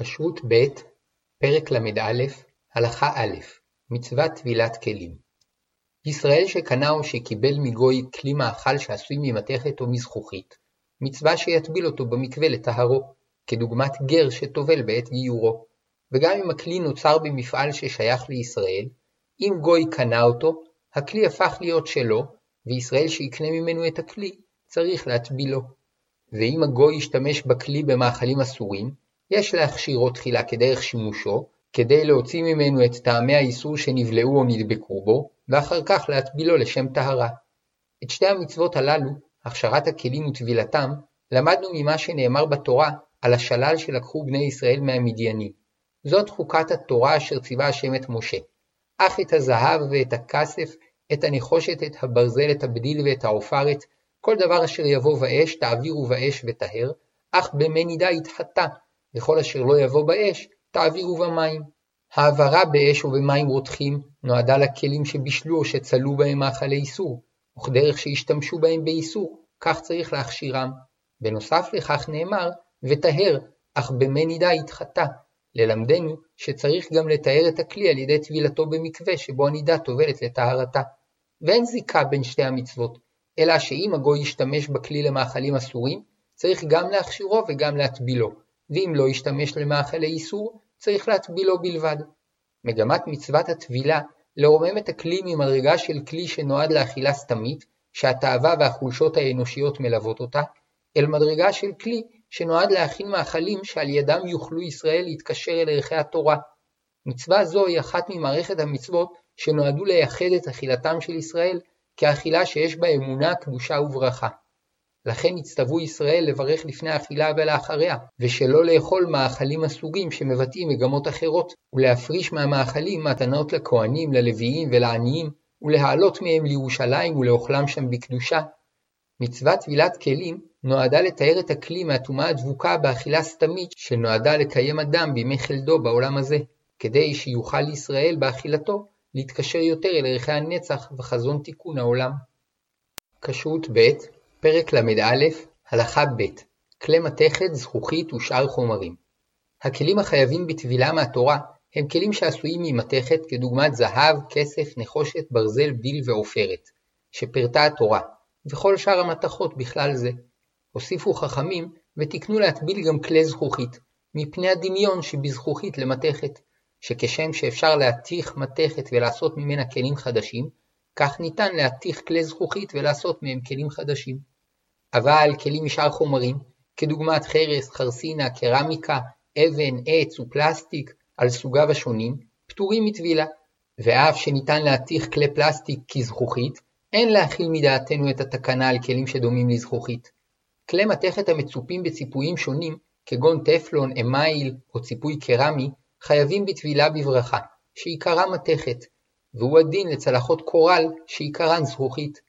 כשרות ב' פרק ל"א הלכה א' מצוות טבילת כלים ישראל שקנה או שקיבל מגוי כלי מאכל שעשוי ממתכת או מזכוכית, מצווה שיטביל אותו במקווה לטהרו, כדוגמת גר שטובל בעת גיורו, וגם אם הכלי נוצר במפעל ששייך לישראל, אם גוי קנה אותו, הכלי הפך להיות שלו, וישראל שיקנה ממנו את הכלי, צריך להטבילו. ואם הגוי ישתמש בכלי במאכלים אסורים, יש להכשירו תחילה כדרך שימושו, כדי להוציא ממנו את טעמי האיסור שנבלעו או נדבקו בו, ואחר כך להטבילו לשם טהרה. את שתי המצוות הללו, הכשרת הכלים וטבילתם, למדנו ממה שנאמר בתורה על השלל שלקחו בני ישראל מהמדיינים. זאת חוקת התורה אשר ציווה השם את משה. אך את הזהב ואת הכסף, את הנחושת, את הברזל, את הבדיל ואת העופרת, כל דבר אשר יבוא באש, תעבירו באש וטהר, אך במי נידה יתחטא, וכל אשר לא יבוא באש, תעבירו במים. העברה באש או במים רותחים נועדה לכלים שבישלו או שצלו בהם מאכלי איסור, וכדרך שהשתמשו בהם באיסור, כך צריך להכשירם. בנוסף לכך נאמר, וטהר, אך במי נידה יתחטא, ללמדנו שצריך גם לטהר את הכלי על ידי טבילתו במקווה שבו הנידה טובלת לטהרתה. ואין זיקה בין שתי המצוות, אלא שאם הגוי ישתמש בכלי למאכלים אסורים, צריך גם להכשירו וגם להטבילו, ואם לא ישתמש למאכלי איסור, צריך להטבילו בלבד. מגמת מצוות הטבילה לרומם את הכלי ממדרגה של כלי שנועד לאכילה סתמית, שהתאווה והחולשות האנושיות מלוות אותה, אל מדרגה של כלי שנועד להכין מאכלים שעל ידם יוכלו ישראל להתקשר אל ערכי התורה. מצווה זו היא אחת ממערכת המצוות שנועדו לייחד את אכילתם של ישראל כאכילה שיש בה אמונה, קדושה וברכה. לכן הצטוו ישראל לברך לפני האכילה ולאחריה, ושלא לאכול מאכלים אסורים שמבטאים מגמות אחרות, ולהפריש מהמאכלים מתנות לכהנים, ללוויים ולעניים, ולהעלות מהם לירושלים ולאוכלם שם בקדושה. מצוות טבילת כלים נועדה לתאר את הכלי מהטומאה הדבוקה באכילה סתמית שנועדה לקיים אדם בימי חלדו בעולם הזה, כדי שיוכל ישראל באכילתו להתקשר יותר אל ערכי הנצח וחזון תיקון העולם. כשרות ב' פרק ל"א הלכה ב' כלי מתכת, זכוכית ושאר חומרים. הכלים החייבים בטבילה מהתורה הם כלים שעשויים ממתכת כדוגמת זהב, כסף, נחושת, ברזל, בדיל ועופרת, שפירטה התורה, וכל שאר המתכות בכלל זה. הוסיפו חכמים ותיקנו להטביל גם כלי זכוכית, מפני הדמיון שבזכוכית למתכת, שכשם שאפשר להתיך מתכת ולעשות ממנה כלים חדשים, כך ניתן להתיך כלי זכוכית ולעשות מהם כלים חדשים. אבל כלים משאר חומרים, כדוגמת חרס, חרסינה, קרמיקה, אבן, עץ ופלסטיק, על סוגיו השונים, פטורים מטבילה, ואף שניתן להתיך כלי פלסטיק כזכוכית, אין להכיל מדעתנו את התקנה על כלים שדומים לזכוכית. כלי מתכת המצופים בציפויים שונים, כגון טפלון, אמייל או ציפוי קרמי, חייבים בטבילה בברכה, שעיקרה מתכת, והוא הדין לצלחות קורל שעיקרן זכוכית.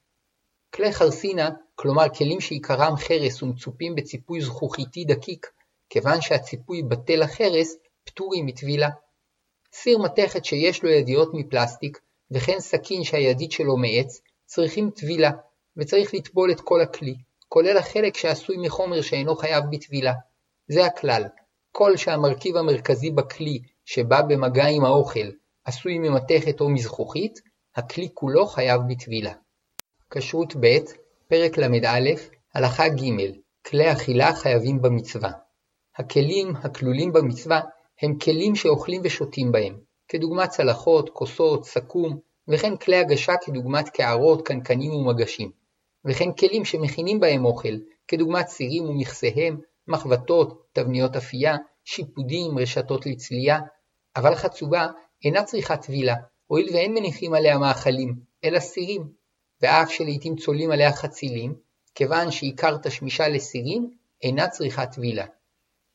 כלי חרסינה, כלומר כלים שעיקרם חרס ומצופים בציפוי זכוכיתי דקיק, כיוון שהציפוי בטל החרס, פטורים מטבילה. סיר מתכת שיש לו ידיות מפלסטיק, וכן סכין שהידית שלו מעץ, צריכים טבילה, וצריך לטבול את כל הכלי, כולל החלק שעשוי מחומר שאינו חייב בטבילה. זה הכלל, כל שהמרכיב המרכזי בכלי שבא במגע עם האוכל עשוי ממתכת או מזכוכית, הכלי כולו חייב בטבילה. כשרות ב' פרק ל"א הלכה ג' כלי אכילה חייבים במצווה. הכלים הכלולים במצווה הם כלים שאוכלים ושותים בהם, כדוגמת צלחות, כוסות, סכו"ם, וכן כלי הגשה כדוגמת קערות, קנקנים ומגשים, וכן כלים שמכינים בהם אוכל, כדוגמת סירים ומכסיהם, מחבטות, תבניות אפייה, שיפודים, רשתות לצלייה, אבל חצובה אינה צריכה טבילה, הואיל ואין מניחים עליה מאכלים, אלא סירים, ואף שלעיתים צולעים עליה חצילים, כיוון שעיקר תשמישה לסירים אינה צריכה טבילה.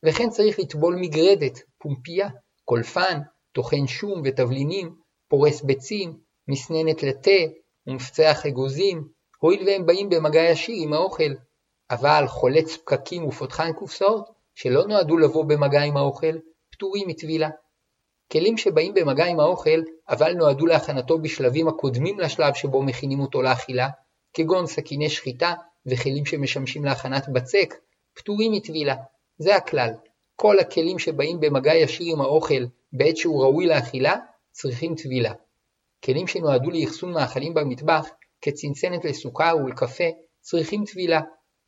וכן צריך לטבול מגרדת, פומפייה, קולפן, טוחן שום ותבלינים, פורס ביצים, מסננת לתה ומפצח אגוזים, הואיל והם באים במגע ישיר עם האוכל. אבל חולץ פקקים ופותחן קופסאות, שלא נועדו לבוא במגע עם האוכל, פטורים מטבילה. כלים שבאים במגע עם האוכל, אבל נועדו להכנתו בשלבים הקודמים לשלב שבו מכינים אותו לאכילה, כגון סכיני שחיטה וכלים שמשמשים להכנת בצק, פטורים מטבילה. זה הכלל. כל הכלים שבאים במגע ישיר עם האוכל בעת שהוא ראוי לאכילה, צריכים טבילה. כלים שנועדו לאחסון מאכלים במטבח, כצנצנת לסוכה ולקפה, צריכים טבילה,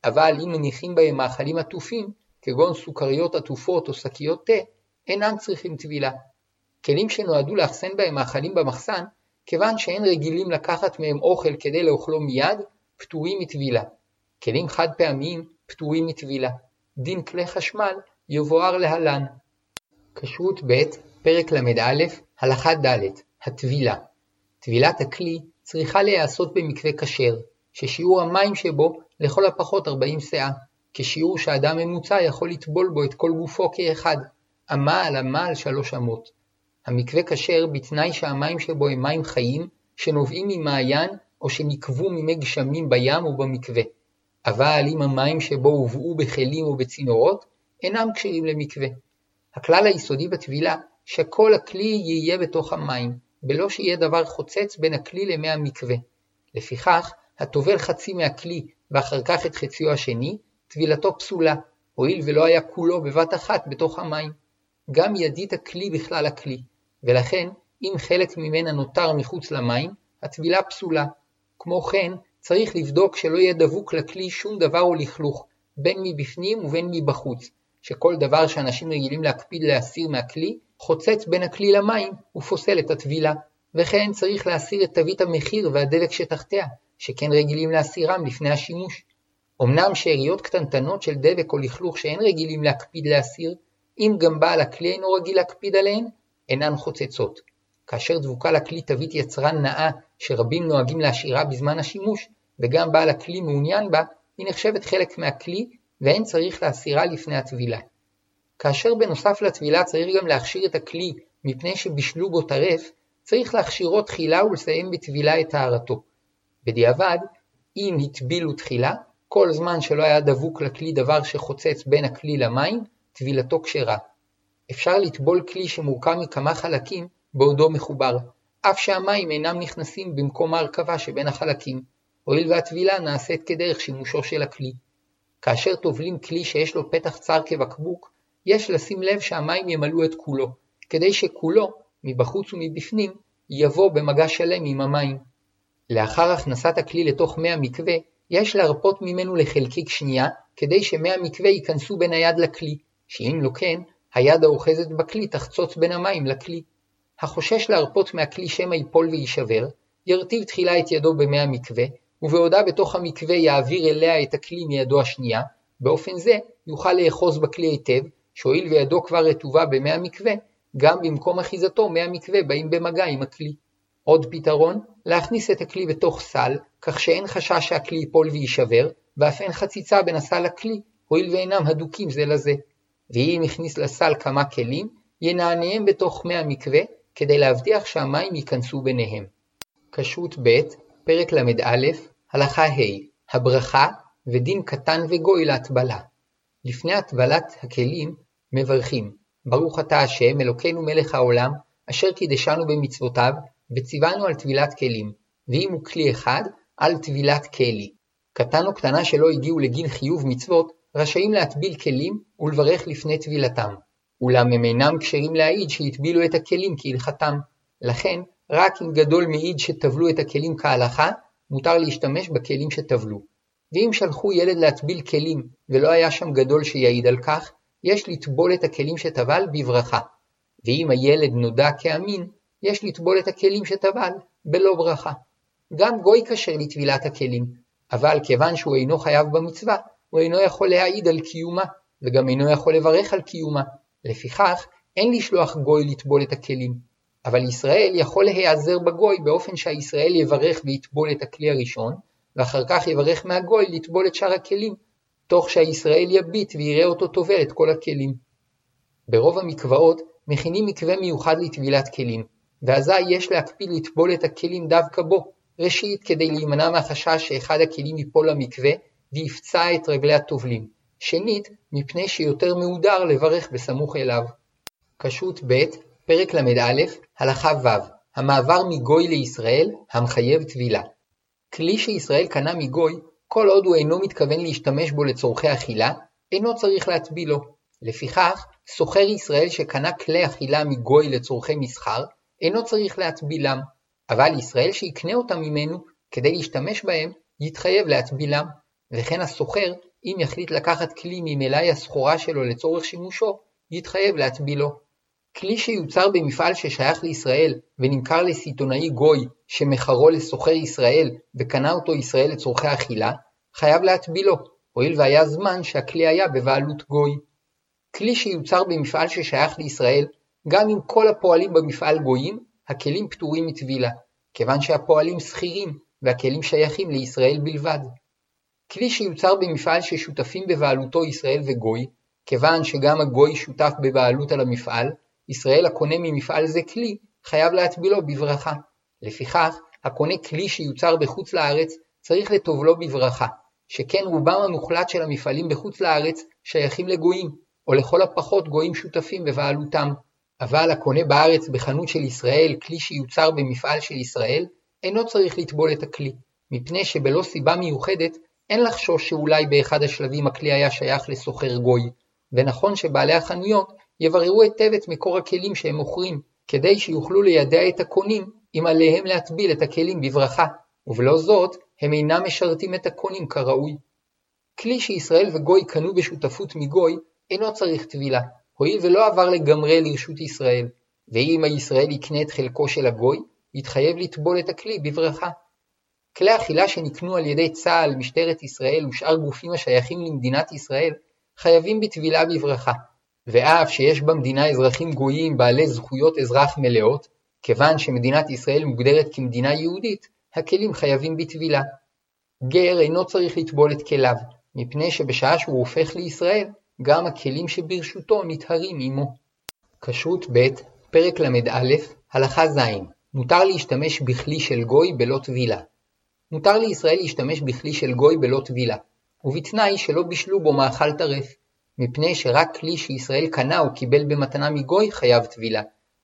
אבל אם מניחים בהם מאכלים עטופים, כגון סוכריות עטופות או שקיות תה, אינם צריכים טבילה. כלים שנועדו לאחסן בהם מאכלים במחסן, כיוון שאין רגילים לקחת מהם אוכל כדי לאוכלו מיד, פטורים מטבילה. כלים חד פעמיים פטורים מטבילה. דין כלי חשמל יבואר להלן. כשרות ב', פרק ל"א, הלכה ד', הטבילה. טבילת הכלי צריכה להיעשות במקווה כשר, ששיעור המים שבו לכל הפחות 40 סאה, כשיעור שאדם ממוצע יכול לטבול בו את כל גופו כאחד, אמה על אמה על שלוש אמות. המקווה כשר בתנאי שהמים שבו הם מים חיים, שנובעים ממעיין או שנקבו ממי גשמים בים או במקווה. אבל אם המים שבו הובאו בכלים או בצינורות, אינם כשרים למקווה. הכלל היסודי בטבילה, שכל הכלי יהיה בתוך המים, בלא שיהיה דבר חוצץ בין הכלי למי המקווה. לפיכך, הטובל חצי מהכלי ואחר כך את חציו השני, טבילתו פסולה, הואיל ולא היה כולו בבת אחת בתוך המים. גם ידית הכלי בכלל הכלי, ולכן אם חלק ממנה נותר מחוץ למים, הטבילה פסולה. כמו כן, צריך לבדוק שלא יהיה דבוק לכלי שום דבר או לכלוך, בין מבפנים ובין מבחוץ, שכל דבר שאנשים רגילים להקפיד להסיר מהכלי, חוצץ בין הכלי למים ופוסל את הטבילה, וכן צריך להסיר את תווית המחיר והדלק שתחתיה, שכן רגילים להסירם לפני השימוש. אמנם שאריות קטנטנות של דבק או לכלוך שאין רגילים להקפיד להסיר, אם גם בעל הכלי אינו רגיל להקפיד עליהן, אינן חוצצות. כאשר דבוקה לכלי תווית יצרן נאה שרבים נוהגים להשאירה בזמן השימוש, וגם בעל הכלי מעוניין בה, היא נחשבת חלק מהכלי ואין צריך להסירה לפני הטבילה. כאשר בנוסף לטבילה צריך גם להכשיר את הכלי מפני שבישלו בו טרף, צריך להכשירו תחילה ולסיים בטבילה את טהרתו. בדיעבד, אם הטבילו תחילה, כל זמן שלא היה דבוק לכלי דבר שחוצץ בין הכלי למים, טבילתו כשרה. אפשר לטבול כלי שמורכב מכמה חלקים בעודו מחובר, אף שהמים אינם נכנסים במקום ההרכבה שבין החלקים, הואיל והטבילה נעשית כדרך שימושו של הכלי. כאשר טובלים כלי שיש לו פתח צר כבקבוק, יש לשים לב שהמים ימלאו את כולו, כדי שכולו, מבחוץ ומבפנים, יבוא במגע שלם עם המים. לאחר הכנסת הכלי לתוך מי המקווה, יש להרפות ממנו לחלקיק שנייה, כדי שמי המקווה ייכנסו בין היד לכלי, שאם לא כן, היד האוחזת בכלי תחצוץ בין המים לכלי. החושש להרפות מהכלי שמא ייפול ויישבר, ירטיב תחילה את ידו במי המקווה, ובעודה בתוך המקווה יעביר אליה את הכלי מידו השנייה, באופן זה יוכל לאחוז בכלי היטב, שהואיל וידו כבר רטובה במי המקווה, גם במקום אחיזתו מי המקווה באים במגע עם הכלי. עוד פתרון, להכניס את הכלי בתוך סל, כך שאין חשש שהכלי ייפול ויישבר, ואף אין חציצה בין הסל לכלי, הואיל ואינם הדוקים זה לזה. ואם הכניס לסל כמה כלים, ינעניהם בתוך מי המקווה, כדי להבטיח שהמים ייכנסו ביניהם. כשרות ב', פרק ל"א, הלכה ה', הברכה ודין קטן וגוי להטבלה. לפני הטבלת הכלים מברכים, ברוך אתה השם אלוקינו מלך העולם, אשר קידשנו במצוותיו, וציוונו על טבילת כלים, ואם הוא כלי אחד, על טבילת כלי. קטן או קטנה שלא הגיעו לגיל חיוב מצוות, רשאים להטביל כלים ולברך לפני טבילתם. אולם הם אינם כשרים להעיד שהטבילו את הכלים כהלכתם. לכן, רק אם גדול מעיד שטבלו את הכלים כהלכה, מותר להשתמש בכלים שטבלו. ואם שלחו ילד להטביל כלים ולא היה שם גדול שיעיד על כך, יש לטבול את הכלים שטבל בברכה. ואם הילד נודע כאמין, יש לטבול את הכלים שטבל בלא ברכה. גם גוי כשר לטבילת הכלים, אבל כיוון שהוא אינו חייב במצווה, הוא אינו יכול להעיד על קיומה, וגם אינו יכול לברך על קיומה. לפיכך, אין לשלוח גוי לטבול את הכלים. אבל ישראל יכול להיעזר בגוי באופן שהישראל יברך ויטבול את הכלי הראשון, ואחר כך יברך מהגוי לטבול את שאר הכלים, תוך שהישראל יביט ויראה אותו טובל את כל הכלים. ברוב המקוואות מכינים מקווה מיוחד לטבילת כלים, ואזי יש להקפיד לטבול את הכלים דווקא בו, ראשית כדי להימנע מהחשש שאחד הכלים ייפול למקווה ויפצע את רגלי הטובלים, שנית מפני שיותר מהודר לברך בסמוך אליו. כשרות ב', פרק ל"א, הלכה ו', המעבר מגוי לישראל, המחייב טבילה. כלי שישראל קנה מגוי, כל עוד הוא אינו מתכוון להשתמש בו לצורכי אכילה, אינו צריך להטבילו, לפיכך, סוחר ישראל שקנה כלי אכילה מגוי לצורכי מסחר, אינו צריך להטבילם, אבל ישראל שיקנה אותם ממנו כדי להשתמש בהם, יתחייב להטבילם, וכן הסוחר, אם יחליט לקחת כלי ממלאי הסחורה שלו לצורך שימושו, יתחייב להטבילו. כלי שיוצר במפעל ששייך לישראל ונמכר לסיטונאי גוי שמכרו לסוחר ישראל וקנה אותו ישראל לצורכי אכילה, חייב להטבילו, הואיל והיה זמן שהכלי היה בבעלות גוי. כלי שיוצר במפעל ששייך לישראל, גם אם כל הפועלים במפעל גויים, הכלים פטורים מטבילה, כיוון שהפועלים שכירים והכלים שייכים לישראל בלבד. כלי שיוצר במפעל ששותפים בבעלותו ישראל וגוי, כיוון שגם הגוי שותף בבעלות על המפעל, ישראל הקונה ממפעל זה כלי, חייב להטבילו בברכה. לפיכך, הקונה כלי שיוצר בחוץ לארץ, צריך לטובלו בברכה, שכן רובם המוחלט של המפעלים בחוץ לארץ שייכים לגויים, או לכל הפחות גויים שותפים בבעלותם. אבל הקונה בארץ בחנות של ישראל כלי שיוצר במפעל של ישראל, אינו צריך לטבול את הכלי, מפני שבלא סיבה מיוחדת אין לחשוש שאולי באחד השלבים הכלי היה שייך לסוחר גוי, ונכון שבעלי החנויות יבררו היטב את מקור הכלים שהם מוכרים, כדי שיוכלו לידע את הקונים אם עליהם להטביל את הכלים בברכה, ובלא זאת הם אינם משרתים את הקונים כראוי. כלי שישראל וגוי קנו בשותפות מגוי אינו צריך טבילה, הואיל ולא עבר לגמרי לרשות ישראל, ואם הישראל יקנה את חלקו של הגוי, יתחייב לטבול את הכלי בברכה. כלי אכילה שנקנו על ידי צה"ל, משטרת ישראל ושאר גופים השייכים למדינת ישראל, חייבים בטבילה בברכה, ואף שיש במדינה אזרחים גויים בעלי זכויות אזרח מלאות, כיוון שמדינת ישראל מוגדרת כמדינה יהודית, הכלים חייבים בטבילה. גר אינו צריך לטבול את כליו, מפני שבשעה שהוא הופך לישראל, גם הכלים שברשותו נטהרים עמו. כשרות ב', פרק ל"א, הלכה ז' מותר להשתמש בכלי של גוי בלא טבילה. מותר לישראל להשתמש בכלי של גוי בלא טבילה, ובתנאי שלא בישלו בו מאכל טרף, מפני שרק כלי שישראל קנה או קיבל במתנה מגוי חייב טבילה,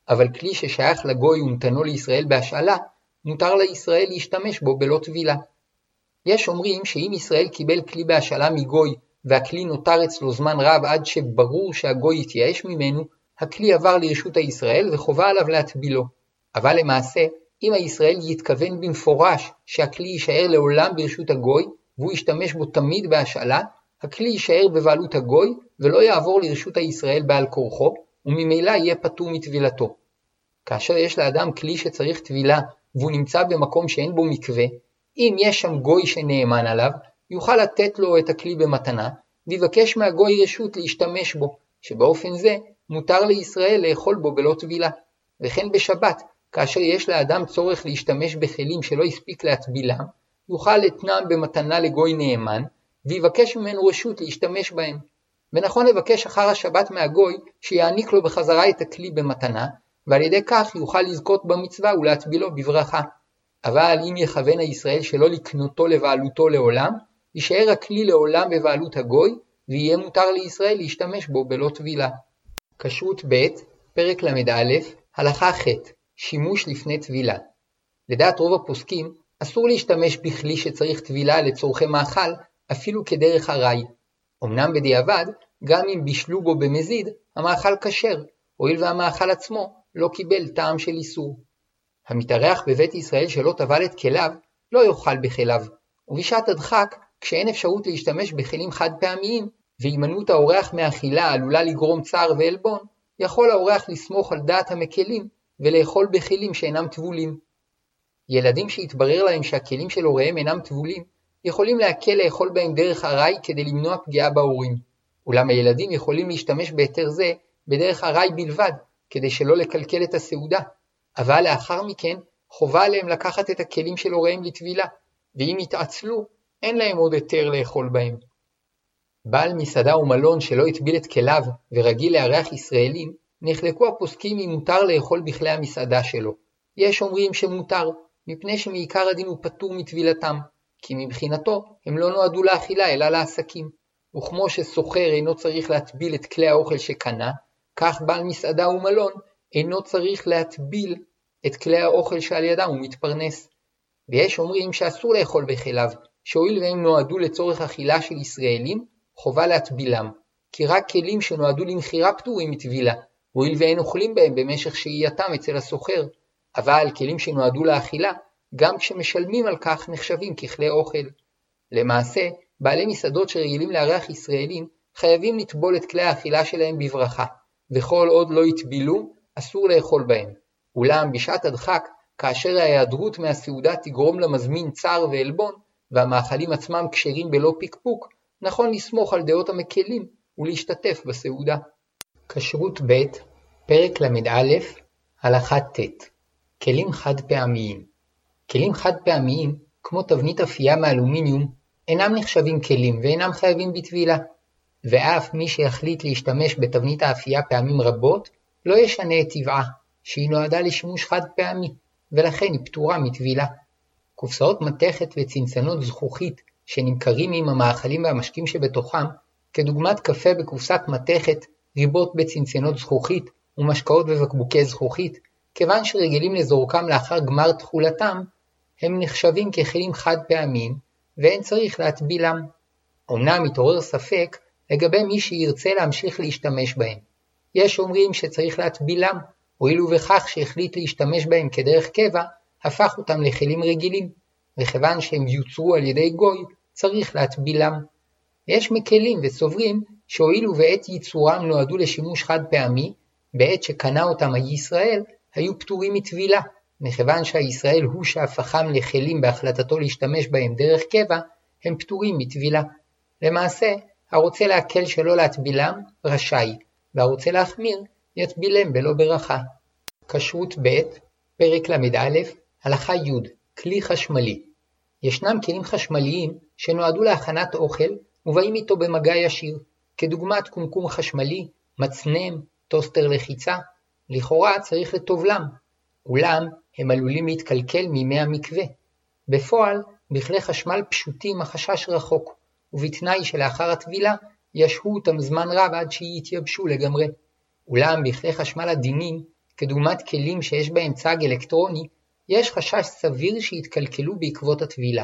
אבל כלי ששייך לגוי ונתנו לישראל בהשאלה, מותר לישראל להשתמש בו בלא טבילה. יש אומרים שאם ישראל קיבל כלי בהשאלה מגוי והכלי נותר אצלו זמן רב עד שברור שהגוי התייאש ממנו, הכלי עבר לרשות הישראל וחובה עליו להטבילו. אבל למעשה, אם הישראל יתכוון במפורש שהכלי יישאר לעולם ברשות הגוי, והוא ישתמש בו תמיד בהשאלה, הכלי יישאר בבעלות הגוי ולא יעבור לרשות הישראל בעל כורחו, וממילא יהיה פטור מטבילתו. כאשר יש לאדם כלי שצריך טבילה והוא נמצא במקום שאין בו מקווה, אם יש שם גוי שנאמן עליו, יוכל לתת לו את הכלי במתנה, ויבקש מהגוי רשות להשתמש בו, שבאופן זה מותר לישראל לאכול בו בלא טבילה. וכן בשבת, כאשר יש לאדם צורך להשתמש בכלים שלא הספיק להטבילם, יוכל לתנם במתנה לגוי נאמן, ויבקש ממנו רשות להשתמש בהם. ונכון לבקש אחר השבת מהגוי שיעניק לו בחזרה את הכלי במתנה, ועל ידי כך יוכל לזכות במצווה ולהטבילו בברכה. אבל אם יכוון הישראל שלא לקנותו לבעלותו לעולם, יישאר הכלי לעולם בבעלות הגוי, ויהיה מותר לישראל להשתמש בו בלא טבילה. כשרות ב', פרק ל"א, הלכה ח' שימוש לפני טבילה. לדעת רוב הפוסקים, אסור להשתמש בכלי שצריך טבילה לצורכי מאכל, אפילו כדרך ארעי. אמנם בדיעבד, גם אם בישלו בו במזיד, המאכל כשר, הואיל והמאכל עצמו לא קיבל טעם של איסור. המתארח בבית ישראל שלא טבל את כליו, לא יאכל בכליו, ובשעת הדחק, כשאין אפשרות להשתמש בכלים חד פעמיים, והימנעות האורח מאכילה עלולה לגרום צער ועלבון, יכול האורח לסמוך על דעת המקלים ולאכול בכלים שאינם טבולים. ילדים שהתברר להם שהכלים של הוריהם אינם טבולים, יכולים להקל לאכול בהם דרך ארעי כדי למנוע פגיעה בהורים. אולם הילדים יכולים להשתמש בהיתר זה בדרך ארעי בלבד, כדי שלא לקלקל את הסעודה, אבל לאחר מכן חובה עליהם לקחת את הכלים של הוריהם לטבילה, ואם יתעצלו, אין להם עוד היתר לאכול בהם. בעל מסעדה ומלון שלא הטביל את כליו ורגיל לארח ישראלים, נחלקו הפוסקים אם מותר לאכול בכלי המסעדה שלו. יש אומרים שמותר, מפני שמעיקר הדין הוא פטור מטבילתם, כי מבחינתו הם לא נועדו לאכילה אלא לעסקים. וכמו שסוחר אינו צריך להטביל את כלי האוכל שקנה, כך בעל מסעדה ומלון אינו צריך להטביל את כלי האוכל שעל ידם הוא מתפרנס. ויש אומרים שאסור לאכול בכליו, שהואיל והם נועדו לצורך אכילה של ישראלים, חובה להטבילם, כי רק כלים שנועדו למכירה פטורים מטבילה, הואיל ואין אוכלים בהם במשך שהייתם אצל הסוחר, אבל כלים שנועדו לאכילה, גם כשמשלמים על כך נחשבים ככלי אוכל. למעשה, בעלי מסעדות שרגילים לארח ישראלים חייבים לטבול את כלי האכילה שלהם בברכה, וכל עוד לא יטבילו, אסור לאכול בהם. אולם בשעת הדחק, כאשר ההיעדרות מהסעודה תגרום למזמין צער ועלבון, והמאכלים עצמם כשרים בלא פקפוק, נכון לסמוך על דעות המקלים ולהשתתף בסעודה. כשרות ב', פרק ל"א, הלכה ט' כלים חד פעמיים כלים חד פעמיים, כמו תבנית אפייה מאלומיניום, אינם נחשבים כלים ואינם חייבים בטבילה. ואף מי שיחליט להשתמש בתבנית האפייה פעמים רבות, לא ישנה את טבעה, שהיא נועדה לשימוש חד פעמי, ולכן היא פטורה מטבילה. קופסאות מתכת וצנצנות זכוכית שנמכרים עם המאכלים והמשקים שבתוכם, כדוגמת קפה בקופסת מתכת, ריבות בצנצנות זכוכית ומשקאות בבקבוקי זכוכית, כיוון שרגילים לזורקם לאחר גמר תכולתם, הם נחשבים ככלים חד פעמיים, ואין צריך להטבילם. אמנם מתעורר ספק לגבי מי שירצה להמשיך להשתמש בהם. יש אומרים שצריך להטבילם, הואיל ובכך שהחליט להשתמש בהם כדרך קבע, הפך אותם לכלים רגילים, וכיוון שהם יוצרו על ידי גוי, צריך להטבילם. יש מקלים וסוברים שהואיל ובעת ייצורם נועדו לשימוש חד פעמי, בעת שקנה אותם הישראל, היו פטורים מטבילה, מכיוון שהישראל הוא שהפכם לכלים בהחלטתו להשתמש בהם דרך קבע, הם פטורים מטבילה. למעשה, הרוצה להקל שלא להטבילם, רשאי, והרוצה להחמיר, יטבילם בלא ברכה. כשרות ב', פרק ל"א, הלכה י', כלי חשמלי. ישנם כלים חשמליים שנועדו להכנת אוכל ובאים איתו במגע ישיר, כדוגמת קומקום חשמלי, מצנם, טוסטר לחיצה, לכאורה צריך לטובלם, אולם הם עלולים להתקלקל ממי המקווה. בפועל, בכלי חשמל פשוטים החשש רחוק, ובתנאי שלאחר הטבילה ישהו אותם זמן רב עד שיתייבשו לגמרי. אולם בכלי חשמל עדינים, כדוגמת כלים שיש בהם צג אלקטרוני, יש חשש סביר שיתקלקלו בעקבות הטבילה.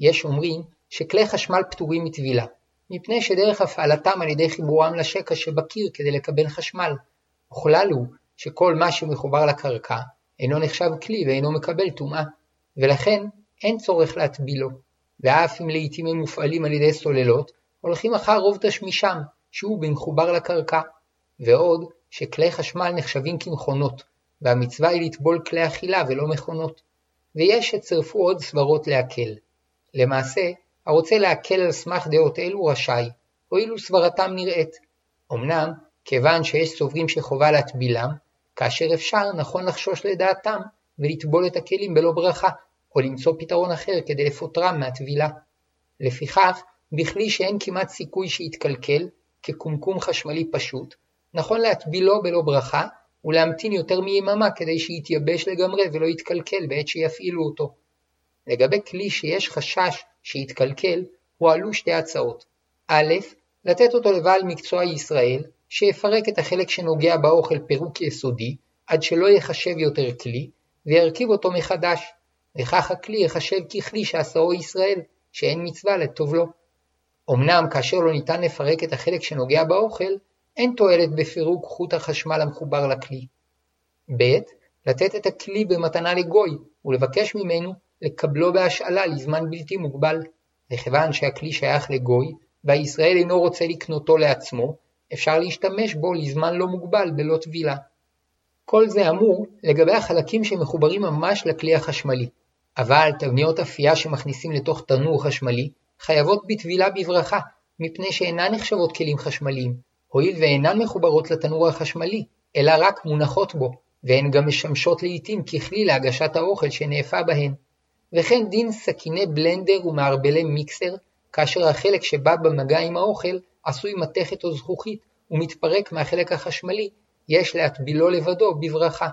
יש אומרים שכלי חשמל פטורים מטבילה, מפני שדרך הפעלתם על ידי חיבורם לשקע שבקיר כדי לקבל חשמל. וכלל הוא שכל מה שמחובר לקרקע אינו נחשב כלי ואינו מקבל טומאה, ולכן אין צורך להטבילו, ואף אם לעיתים הם מופעלים על ידי סוללות, הולכים אחר רוב תשמישם, שהוא במחובר לקרקע. ועוד, שכלי חשמל נחשבים כמכונות, והמצווה היא לטבול כלי אכילה ולא מכונות. ויש שצרפו עוד סברות להקל. למעשה, הרוצה להקל על סמך דעות אלו רשאי, הואיל וסברתם נראית. אמנם, כיוון שיש סוברים שחובה להטבילם, כאשר אפשר נכון לחשוש לדעתם ולטבול את הכלים בלא ברכה, או למצוא פתרון אחר כדי לפוטרם מהטבילה. לפיכך, בכלי שאין כמעט סיכוי שיתקלקל, כקומקום חשמלי פשוט, נכון להטבילו בלא ברכה, ולהמתין יותר מיממה כדי שיתייבש לגמרי ולא יתקלקל בעת שיפעילו אותו. לגבי כלי שיש חשש שיתקלקל, הועלו שתי הצעות. א', לתת אותו לבעל מקצוע ישראל, שיפרק את החלק שנוגע באוכל פירוק יסודי, עד שלא יחשב יותר כלי, וירכיב אותו מחדש, וכך הכלי יחשב ככלי שעשאו ישראל, שאין מצווה לטוב לו. אמנם כאשר לא ניתן לפרק את החלק שנוגע באוכל, אין תועלת בפירוק חוט החשמל המחובר לכלי. ב. לתת את הכלי במתנה לגוי, ולבקש ממנו לקבלו בהשאלה לזמן בלתי מוגבל. וכיוון שהכלי שייך לגוי, והישראל אינו רוצה לקנותו לעצמו, אפשר להשתמש בו לזמן לא מוגבל בלא טבילה. כל זה אמור לגבי החלקים שמחוברים ממש לכלי החשמלי, אבל תבניות אפייה שמכניסים לתוך תנור חשמלי חייבות בטבילה בברכה, מפני שאינן נחשבות כלים חשמליים, הואיל ואינן מחוברות לתנור החשמלי, אלא רק מונחות בו, והן גם משמשות לעיתים ככלי להגשת האוכל שנאפה בהן. וכן דין סכיני בלנדר ומערבלי מיקסר, כאשר החלק שבא במגע עם האוכל עשוי מתכת או זכוכית ומתפרק מהחלק החשמלי, יש להטבילו לבדו בברכה.